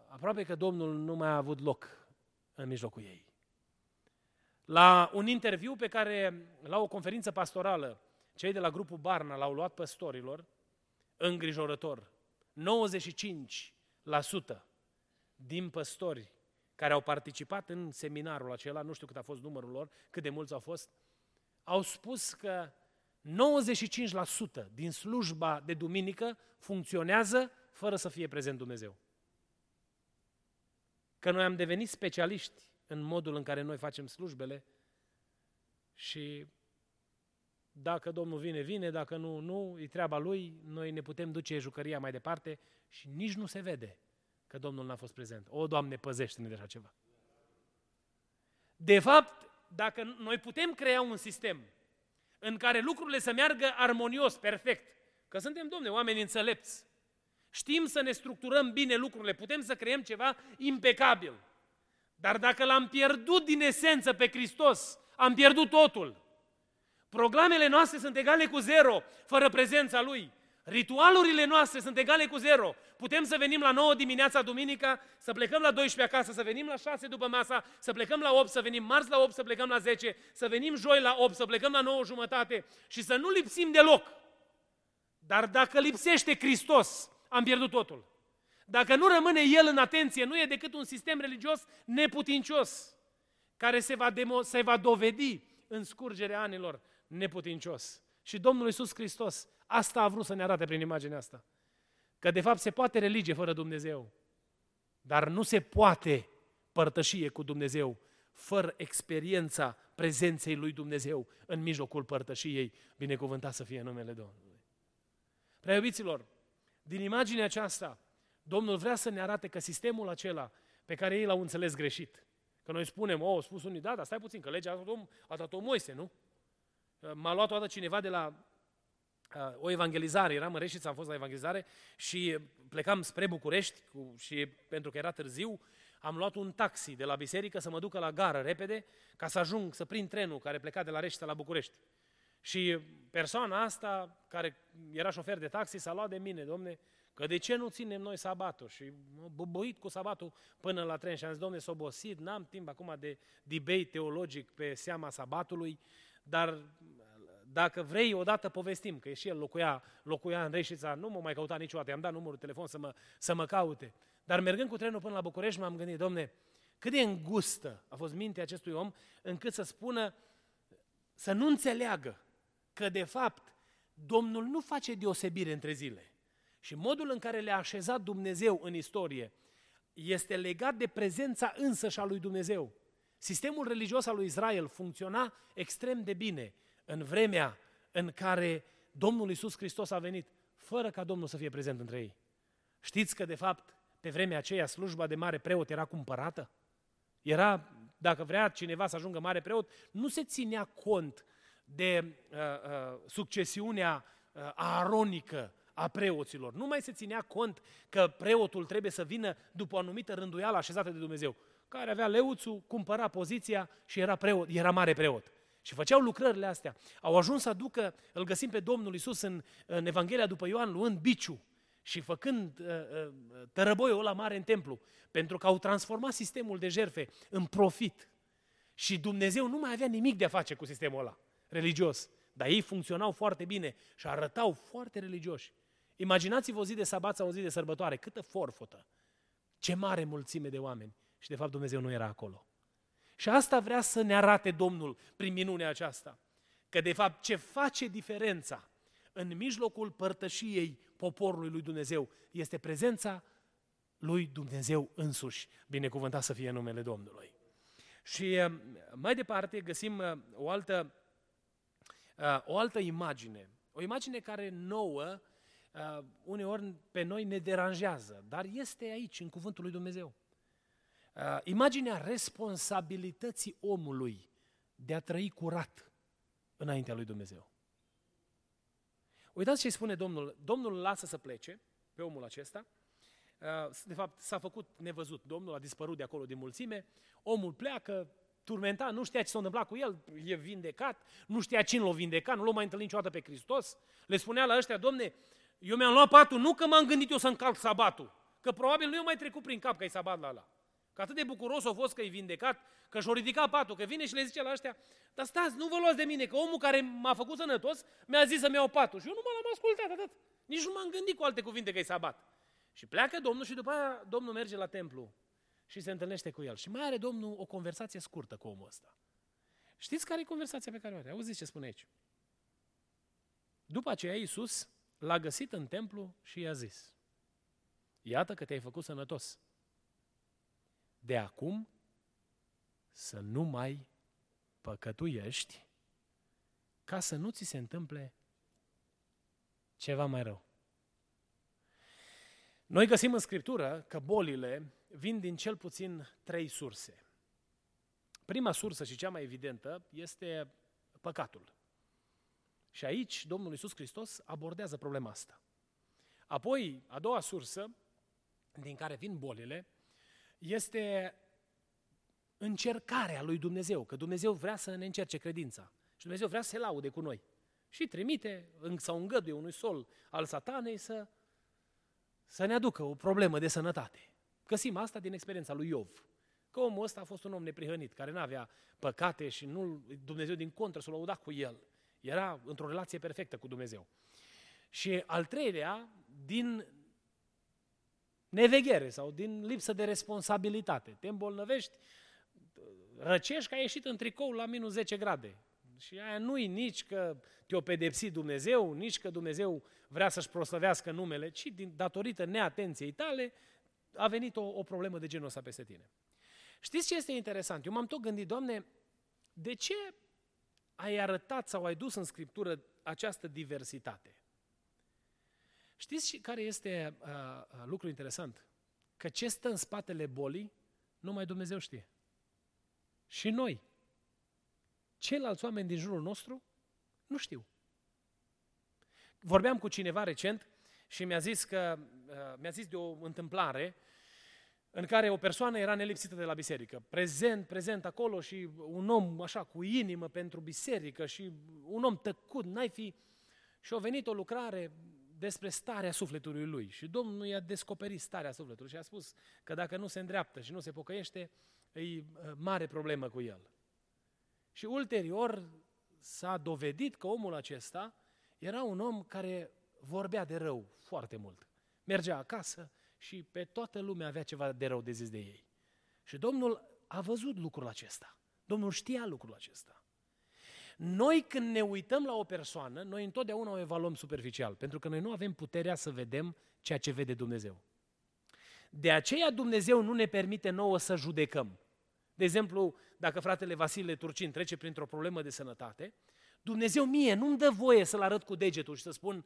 aproape că Domnul nu mai a avut loc în mijlocul ei. La un interviu pe care, la o conferință pastorală, cei de la grupul Barna l-au luat păstorilor, îngrijorător. 95% din păstori care au participat în seminarul acela, nu știu cât a fost numărul lor, cât de mulți au fost, au spus că 95% din slujba de duminică funcționează fără să fie prezent Dumnezeu. Că noi am devenit specialiști în modul în care noi facem slujbele și dacă Domnul vine, vine, dacă nu, nu, e treaba Lui, noi ne putem duce jucăria mai departe și nici nu se vede că Domnul n-a fost prezent. O, Doamne, păzește-ne de așa ceva. De fapt, dacă noi putem crea un sistem în care lucrurile să meargă armonios, perfect, că suntem, Domne, oameni înțelepți, știm să ne structurăm bine lucrurile, putem să creăm ceva impecabil. Dar dacă l-am pierdut din esență pe Hristos, am pierdut totul. Programele noastre sunt egale cu zero, fără prezența Lui. Ritualurile noastre sunt egale cu zero. Putem să venim la 9 dimineața duminica, să plecăm la 12 acasă, să venim la 6 după masa, să plecăm la 8, să venim marți la 8, să plecăm la 10, să venim joi la 8, să plecăm la 9 jumătate și să nu lipsim deloc. Dar dacă lipsește Hristos, am pierdut totul. Dacă nu rămâne El în atenție, nu e decât un sistem religios neputincios, care se va, demo, se va dovedi în scurgerea anilor neputincios. Și Domnul Iisus Hristos asta a vrut să ne arate prin imaginea asta. Că de fapt se poate religie fără Dumnezeu, dar nu se poate părtășie cu Dumnezeu fără experiența prezenței lui Dumnezeu în mijlocul părtășiei, binecuvântat să fie numele Domnului. Prea din imaginea aceasta, Domnul vrea să ne arate că sistemul acela pe care ei l-au înțeles greșit, că noi spunem, oh, au spus unii, da, dar stai puțin, că legea a dat-o, a dat-o Moise, nu? M-a luat toată cineva de la uh, o evangelizare, eram în Reșița, am fost la evangelizare și plecam spre București cu, și pentru că era târziu, am luat un taxi de la biserică să mă ducă la gară repede ca să ajung să prind trenul care pleca de la Reșița la București. Și persoana asta, care era șofer de taxi, s-a luat de mine, domne, că de ce nu ținem noi sabatul? Și m bubuit cu sabatul până la tren și am zis, domne, s obosit, n-am timp acum de debate teologic pe seama sabatului, dar dacă vrei, odată povestim, că și el locuia, locuia în Reșița, nu mă mai căuta niciodată, i-am dat numărul de telefon să mă, să mă caute. Dar mergând cu trenul până la București, m-am gândit, domne, cât de îngustă a fost mintea acestui om, încât să spună, să nu înțeleagă că de fapt Domnul nu face deosebire între zile. Și modul în care le-a așezat Dumnezeu în istorie este legat de prezența însăși a lui Dumnezeu. Sistemul religios al lui Israel funcționa extrem de bine în vremea în care Domnul Iisus Hristos a venit, fără ca Domnul să fie prezent între ei. Știți că, de fapt, pe vremea aceea, slujba de mare preot era cumpărată? Era, dacă vrea cineva să ajungă mare preot, nu se ținea cont de uh, uh, succesiunea uh, aronică a preoților. Nu mai se ținea cont că preotul trebuie să vină după o anumită rânduială așezată de Dumnezeu. Care avea leuțul, cumpăra poziția și era, preot, era mare preot. Și făceau lucrările astea. Au ajuns să aducă, îl găsim pe Domnul Isus în, în Evanghelia după Ioan, luând biciu și făcând uh, uh, tărăboiul ăla mare în templu, pentru că au transformat sistemul de jerfe în profit. Și Dumnezeu nu mai avea nimic de a face cu sistemul ăla religios. Dar ei funcționau foarte bine și arătau foarte religioși. Imaginați-vă o zi de sabat sau o zi de sărbătoare, câtă forfotă, ce mare mulțime de oameni. Și de fapt Dumnezeu nu era acolo. Și asta vrea să ne arate Domnul prin minunea aceasta. Că de fapt ce face diferența în mijlocul părtășiei poporului lui Dumnezeu este prezența lui Dumnezeu însuși. Binecuvântat să fie numele Domnului. Și eh, mai departe găsim eh, o altă, eh, o altă imagine. O imagine care nouă uneori pe noi ne deranjează, dar este aici, în cuvântul lui Dumnezeu. Uh, imaginea responsabilității omului de a trăi curat înaintea lui Dumnezeu. Uitați ce spune Domnul. Domnul îl lasă să plece pe omul acesta. Uh, de fapt, s-a făcut nevăzut. Domnul a dispărut de acolo din mulțime. Omul pleacă, turmentat, nu știa ce s-a întâmplat cu el, e vindecat, nu știa cine l-a vindecat, nu l-a mai întâlnit niciodată pe Hristos. Le spunea la ăștia, domne, eu mi-am luat patul, nu că m-am gândit eu să încalc sabatul, că probabil nu i-a mai trecut prin cap că e sabat la ăla. Că atât de bucuros a fost că e vindecat, că și-a ridicat patul, că vine și le zice la ăștia, dar stați, nu vă luați de mine, că omul care m-a făcut sănătos mi-a zis să-mi iau patul. Și eu nu m-am ascultat atât. Nici nu m-am gândit cu alte cuvinte că e sabat. Și pleacă Domnul și după aia Domnul merge la templu și se întâlnește cu el. Și mai are Domnul o conversație scurtă cu omul ăsta. Știți care e conversația pe care o are? Auziți ce spune aici. După aceea Iisus l-a găsit în templu și i-a zis, iată că te-ai făcut sănătos de acum să nu mai păcătuiești ca să nu ți se întâmple ceva mai rău. Noi găsim în Scriptură că bolile vin din cel puțin trei surse. Prima sursă și cea mai evidentă este păcatul. Și aici Domnul Iisus Hristos abordează problema asta. Apoi, a doua sursă din care vin bolile este încercarea lui Dumnezeu, că Dumnezeu vrea să ne încerce credința și Dumnezeu vrea să se laude cu noi. Și trimite sau îngăduie unui sol al satanei să, să ne aducă o problemă de sănătate. Găsim asta din experiența lui Iov. Că omul ăsta a fost un om neprihănit, care nu avea păcate și nu, Dumnezeu din contră s-a lăudat cu el. Era într-o relație perfectă cu Dumnezeu. Și al treilea, din neveghere sau din lipsă de responsabilitate. Te îmbolnăvești, răcești că ai ieșit în tricou la minus 10 grade. Și aia nu-i nici că te-o pedepsit Dumnezeu, nici că Dumnezeu vrea să-și proslăvească numele, ci din, datorită neatenției tale a venit o, o problemă de genul ăsta peste tine. Știți ce este interesant? Eu m-am tot gândit, Doamne, de ce ai arătat sau ai dus în Scriptură această diversitate? Știți care este uh, uh, lucru interesant? Că ce stă în spatele bolii, numai Dumnezeu știe. Și noi, ceilalți oameni din jurul nostru, nu știu. Vorbeam cu cineva recent și mi-a zis că uh, mi-a zis de o întâmplare în care o persoană era nelipsită de la biserică. Prezent, prezent acolo și un om așa cu inimă pentru biserică și un om tăcut, n-ai fi... Și a venit o lucrare despre starea sufletului lui. Și Domnul i-a descoperit starea sufletului și a spus că dacă nu se îndreaptă și nu se pocăiește, e uh, mare problemă cu el. Și ulterior s-a dovedit că omul acesta era un om care vorbea de rău foarte mult. Mergea acasă și pe toată lumea avea ceva de rău de zis de ei. Și Domnul a văzut lucrul acesta. Domnul știa lucrul acesta. Noi când ne uităm la o persoană, noi întotdeauna o evaluăm superficial, pentru că noi nu avem puterea să vedem ceea ce vede Dumnezeu. De aceea Dumnezeu nu ne permite nouă să judecăm. De exemplu, dacă fratele Vasile Turcin trece printr-o problemă de sănătate, Dumnezeu mie nu-mi dă voie să-l arăt cu degetul și să spun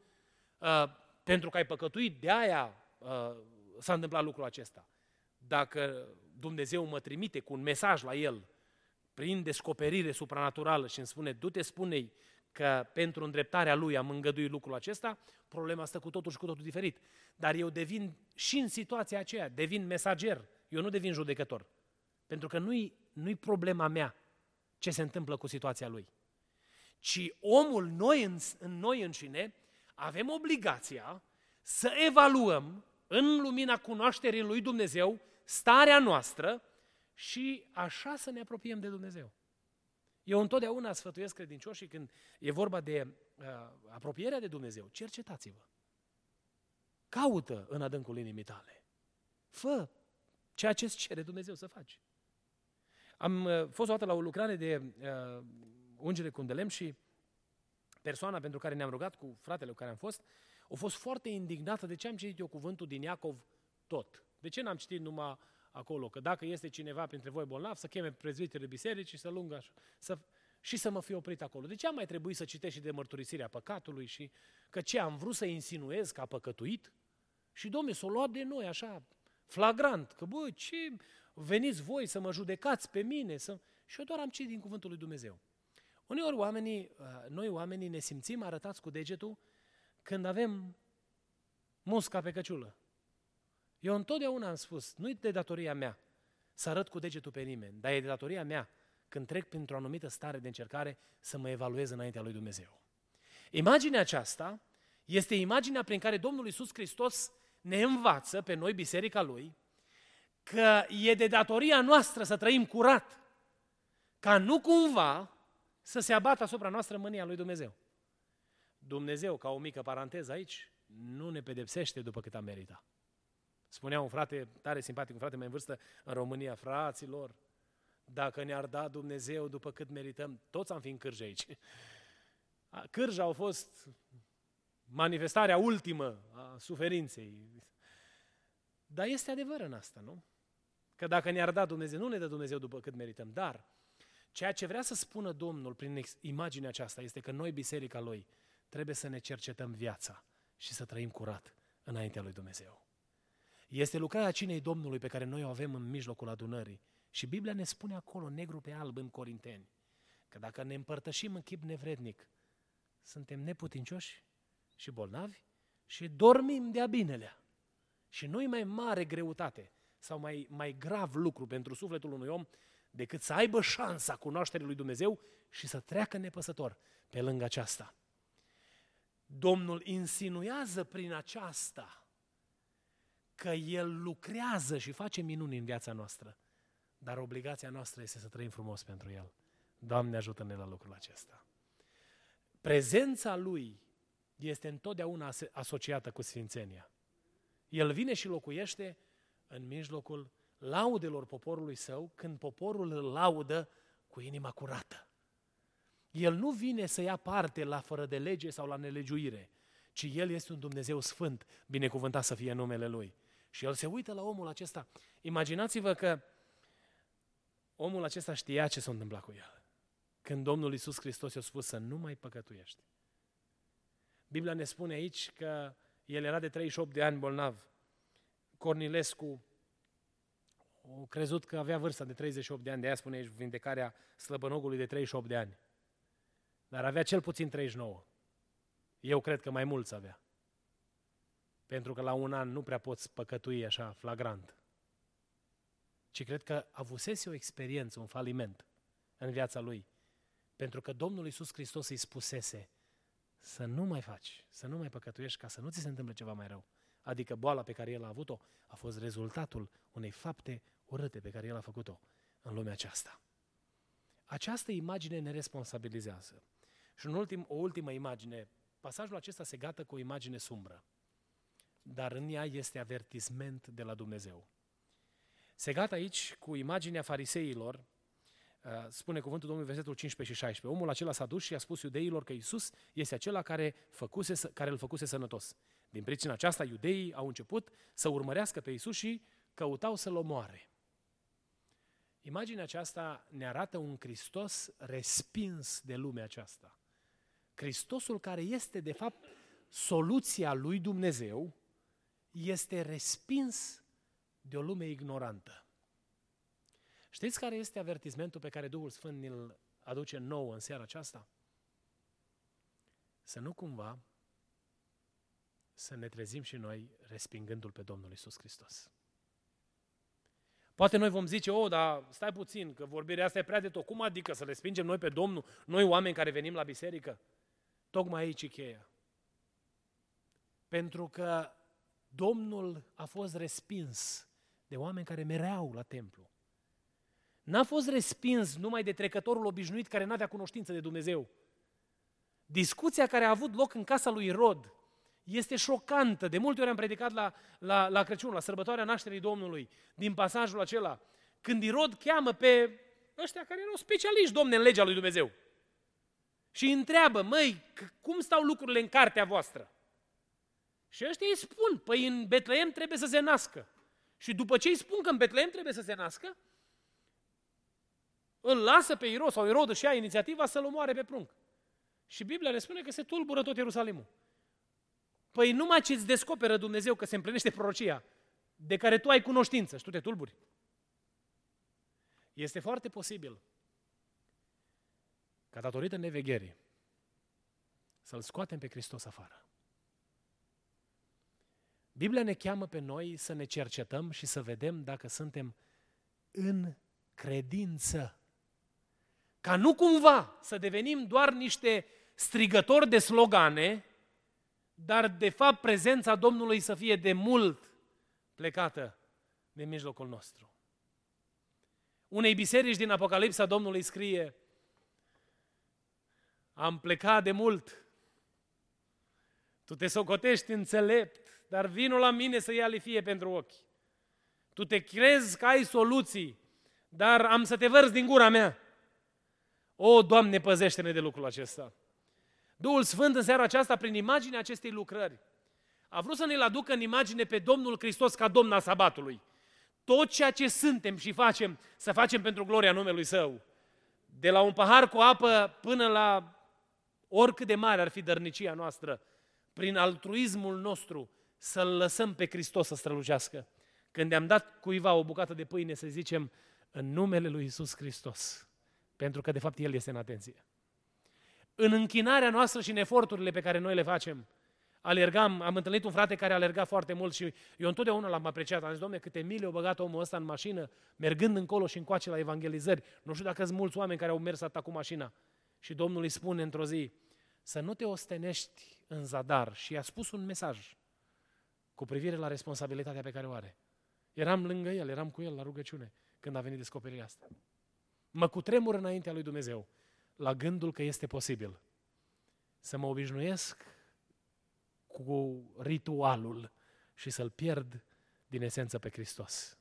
uh, pentru că ai păcătuit, de aia uh, s-a întâmplat lucrul acesta. Dacă Dumnezeu mă trimite cu un mesaj la el, prin descoperire supranaturală și îmi spune, du-te, spune că pentru îndreptarea lui am îngăduit lucrul acesta, problema stă cu totul și cu totul diferit. Dar eu devin și în situația aceea, devin mesager, eu nu devin judecător. Pentru că nu-i, nu-i problema mea ce se întâmplă cu situația lui. Ci omul, noi în, în noi înșine, avem obligația să evaluăm în lumina cunoașterii lui Dumnezeu starea noastră și așa să ne apropiem de Dumnezeu. Eu întotdeauna sfătuiesc credincioșii când e vorba de uh, apropierea de Dumnezeu. Cercetați-vă. Caută în adâncul inimii tale. Fă ceea ce îți cere Dumnezeu să faci. Am uh, fost o dată la o lucrare de uh, ungere cu lemn și persoana pentru care ne-am rugat cu fratele cu care am fost, a fost foarte indignată de ce am citit eu cuvântul din Iacov tot. De ce n-am citit numai acolo? Că dacă este cineva printre voi bolnav, să cheme prezbiterii bisericii, să lungă așa, să, și să mă fi oprit acolo. De ce am mai trebuit să citești și de mărturisirea păcatului și că ce am vrut să insinuez că a păcătuit? Și Domnul s-a luat de noi așa, flagrant, că bă, ce veniți voi să mă judecați pe mine? Să... Și eu doar am citit din cuvântul lui Dumnezeu. Uneori oamenii, uh, noi oamenii ne simțim arătați cu degetul când avem musca pe căciulă. Eu întotdeauna am spus, nu-i de datoria mea să arăt cu degetul pe nimeni, dar e de datoria mea, când trec printr-o anumită stare de încercare, să mă evaluez înaintea lui Dumnezeu. Imaginea aceasta este imaginea prin care Domnul Iisus Hristos ne învață pe noi, biserica Lui, că e de datoria noastră să trăim curat, ca nu cumva să se abată asupra noastră mânia lui Dumnezeu. Dumnezeu, ca o mică paranteză aici, nu ne pedepsește după cât am meritat. Spunea un frate tare simpatic, un frate mai în vârstă în România, fraților, dacă ne-ar da Dumnezeu după cât merităm, toți am fi în cârjă aici. Cârja au fost manifestarea ultimă a suferinței. Dar este adevăr în asta, nu? Că dacă ne-ar da Dumnezeu, nu ne dă Dumnezeu după cât merităm, dar ceea ce vrea să spună Domnul prin imaginea aceasta este că noi, biserica Lui, trebuie să ne cercetăm viața și să trăim curat înaintea lui Dumnezeu. Este lucrarea cinei Domnului pe care noi o avem în mijlocul adunării. Și Biblia ne spune acolo, negru pe alb în Corinteni, că dacă ne împărtășim în chip nevrednic, suntem neputincioși și bolnavi și dormim de-a binelea. Și nu mai mare greutate sau mai, mai grav lucru pentru sufletul unui om decât să aibă șansa cunoașterii lui Dumnezeu și să treacă nepăsător pe lângă aceasta. Domnul insinuează prin aceasta că El lucrează și face minuni în viața noastră, dar obligația noastră este să trăim frumos pentru El. Doamne, ajută-ne la lucrul acesta. Prezența Lui este întotdeauna asociată cu Sfințenia. El vine și locuiește în mijlocul laudelor poporului său, când poporul îl laudă cu inima curată. El nu vine să ia parte la fără de lege sau la nelegiuire, ci El este un Dumnezeu sfânt, binecuvântat să fie numele Lui. Și El se uită la omul acesta. Imaginați-vă că omul acesta știa ce s-a întâmplat cu el. Când Domnul Iisus Hristos i-a spus să nu mai păcătuiești. Biblia ne spune aici că El era de 38 de ani bolnav. Cornilescu a crezut că avea vârsta de 38 de ani, de aia spune aici vindecarea slăbănogului de 38 de ani. Dar avea cel puțin 39. Eu cred că mai mulți avea. Pentru că la un an nu prea poți păcătui așa flagrant. Ci cred că avusese o experiență, un faliment în viața lui. Pentru că Domnul Iisus Hristos îi spusese să nu mai faci, să nu mai păcătuiești ca să nu ți se întâmple ceva mai rău. Adică boala pe care el a avut-o a fost rezultatul unei fapte urâte pe care el a făcut-o în lumea aceasta. Această imagine ne responsabilizează. Și un ultim, o ultimă imagine, pasajul acesta se gată cu o imagine sumbră, dar în ea este avertisment de la Dumnezeu. Se gată aici cu imaginea fariseilor, uh, spune cuvântul Domnului versetul 15 și 16. Omul acela s-a dus și a spus iudeilor că Isus este acela care, făcuse, care îl făcuse sănătos. Din pricina aceasta, iudeii au început să urmărească pe Isus și căutau să-l omoare. Imaginea aceasta ne arată un Hristos respins de lumea aceasta. Hristosul care este, de fapt, soluția lui Dumnezeu, este respins de o lume ignorantă. Știți care este avertismentul pe care Duhul Sfânt ne-l aduce nou în seara aceasta? Să nu cumva să ne trezim și noi respingându-L pe Domnul Isus Hristos. Poate noi vom zice, oh, dar stai puțin, că vorbirea asta e prea de tot. Cum adică să le spingem noi pe Domnul, noi oameni care venim la biserică? Tocmai aici e cheia. Pentru că Domnul a fost respins de oameni care mereau la templu. N-a fost respins numai de trecătorul obișnuit care n-avea cunoștință de Dumnezeu. Discuția care a avut loc în casa lui Rod este șocantă. De multe ori am predicat la, la, la Crăciun, la sărbătoarea nașterii Domnului, din pasajul acela, când Irod cheamă pe ăștia care erau specialiști, domne, în legea lui Dumnezeu. Și îi întreabă, măi, cum stau lucrurile în cartea voastră? Și ăștia îi spun, păi în Betleem trebuie să se nască. Și după ce îi spun că în Betleem trebuie să se nască, îl lasă pe Irod sau Irod și ia inițiativa să-l omoare pe prunc. Și Biblia ne spune că se tulbură tot Ierusalimul. Păi numai ce îți descoperă Dumnezeu că se împlinește prorocia de care tu ai cunoștință și tu te tulburi. Este foarte posibil ca datorită nevegherii să-L scoatem pe Hristos afară. Biblia ne cheamă pe noi să ne cercetăm și să vedem dacă suntem în credință. Ca nu cumva să devenim doar niște strigători de slogane, dar de fapt prezența Domnului să fie de mult plecată din mijlocul nostru. Unei biserici din Apocalipsa Domnului scrie, am plecat de mult, tu te socotești înțelept, dar vinul la mine să ia fie pentru ochi. Tu te crezi că ai soluții, dar am să te vărzi din gura mea. O, Doamne, păzește-ne de lucrul acesta. Duhul Sfânt în seara aceasta, prin imaginea acestei lucrări, a vrut să ne-l aducă în imagine pe Domnul Hristos ca Domn al sabatului. Tot ceea ce suntem și facem, să facem pentru gloria numelui Său. De la un pahar cu apă până la oricât de mare ar fi dărnicia noastră, prin altruismul nostru, să-L lăsăm pe Hristos să strălucească. Când am dat cuiva o bucată de pâine, să zicem, în numele lui Isus Hristos. Pentru că, de fapt, El este în atenție în închinarea noastră și în eforturile pe care noi le facem. Alergam, am întâlnit un frate care alerga foarte mult și eu întotdeauna l-am apreciat. Am zis, domne, câte mile au băgat omul ăsta în mașină, mergând încolo și încoace la evangelizări. Nu știu dacă sunt mulți oameni care au mers atât cu mașina. Și Domnul îi spune într-o zi, să nu te ostenești în zadar. Și i-a spus un mesaj cu privire la responsabilitatea pe care o are. Eram lângă el, eram cu el la rugăciune când a venit descoperirea asta. Mă cutremur înaintea lui Dumnezeu la gândul că este posibil să mă obișnuiesc cu ritualul și să-l pierd din esență pe Hristos.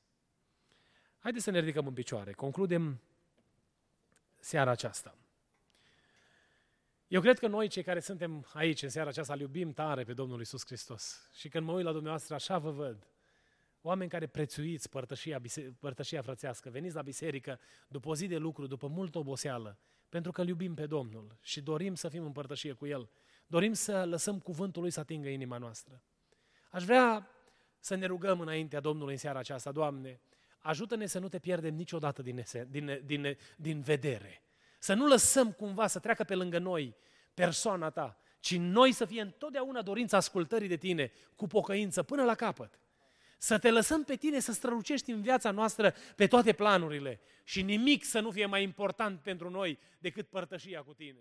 Haideți să ne ridicăm în picioare. Concludem seara aceasta. Eu cred că noi, cei care suntem aici în seara aceasta, îl iubim tare pe Domnul Isus Hristos. Și când mă uit la dumneavoastră, așa vă văd. Oameni care prețuiți părtășia, părtășia frățească, veniți la biserică după o zi de lucru, după multă oboseală, pentru că îl iubim pe Domnul și dorim să fim în părtășie cu El. Dorim să lăsăm cuvântul Lui să atingă inima noastră. Aș vrea să ne rugăm înaintea Domnului în seara aceasta, Doamne, ajută-ne să nu te pierdem niciodată din, din, din, din vedere. Să nu lăsăm cumva să treacă pe lângă noi persoana ta, ci noi să fie întotdeauna dorința ascultării de tine cu pocăință până la capăt. Să te lăsăm pe tine să strălucești în viața noastră pe toate planurile și nimic să nu fie mai important pentru noi decât părtășia cu tine.